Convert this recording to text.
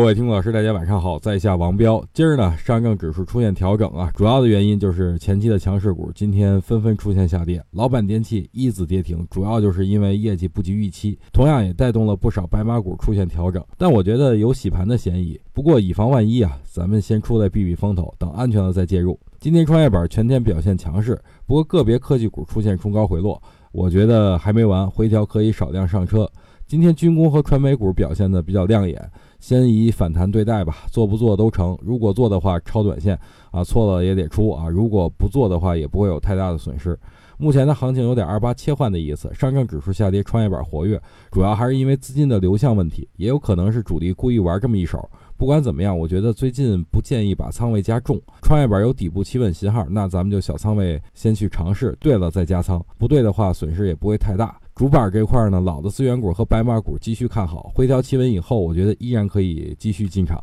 各位听众老师，大家晚上好，在下王彪。今儿呢，上证指数出现调整啊，主要的原因就是前期的强势股今天纷纷出现下跌，老板电器一字跌停，主要就是因为业绩不及预期，同样也带动了不少白马股出现调整。但我觉得有洗盘的嫌疑，不过以防万一啊，咱们先出来避避风头，等安全了再介入。今天创业板全天表现强势，不过个别科技股出现冲高回落，我觉得还没完，回调可以少量上车。今天军工和传媒股表现的比较亮眼，先以反弹对待吧，做不做都成。如果做的话，超短线啊，错了也得出啊。如果不做的话，也不会有太大的损失。目前的行情有点二八切换的意思，上证指数下跌，创业板活跃，主要还是因为资金的流向问题，也有可能是主力故意玩这么一手。不管怎么样，我觉得最近不建议把仓位加重。创业板有底部企稳信号，那咱们就小仓位先去尝试，对了再加仓，不对的话损失也不会太大。主板这块呢，老的资源股和白马股继续看好，回调企稳以后，我觉得依然可以继续进场。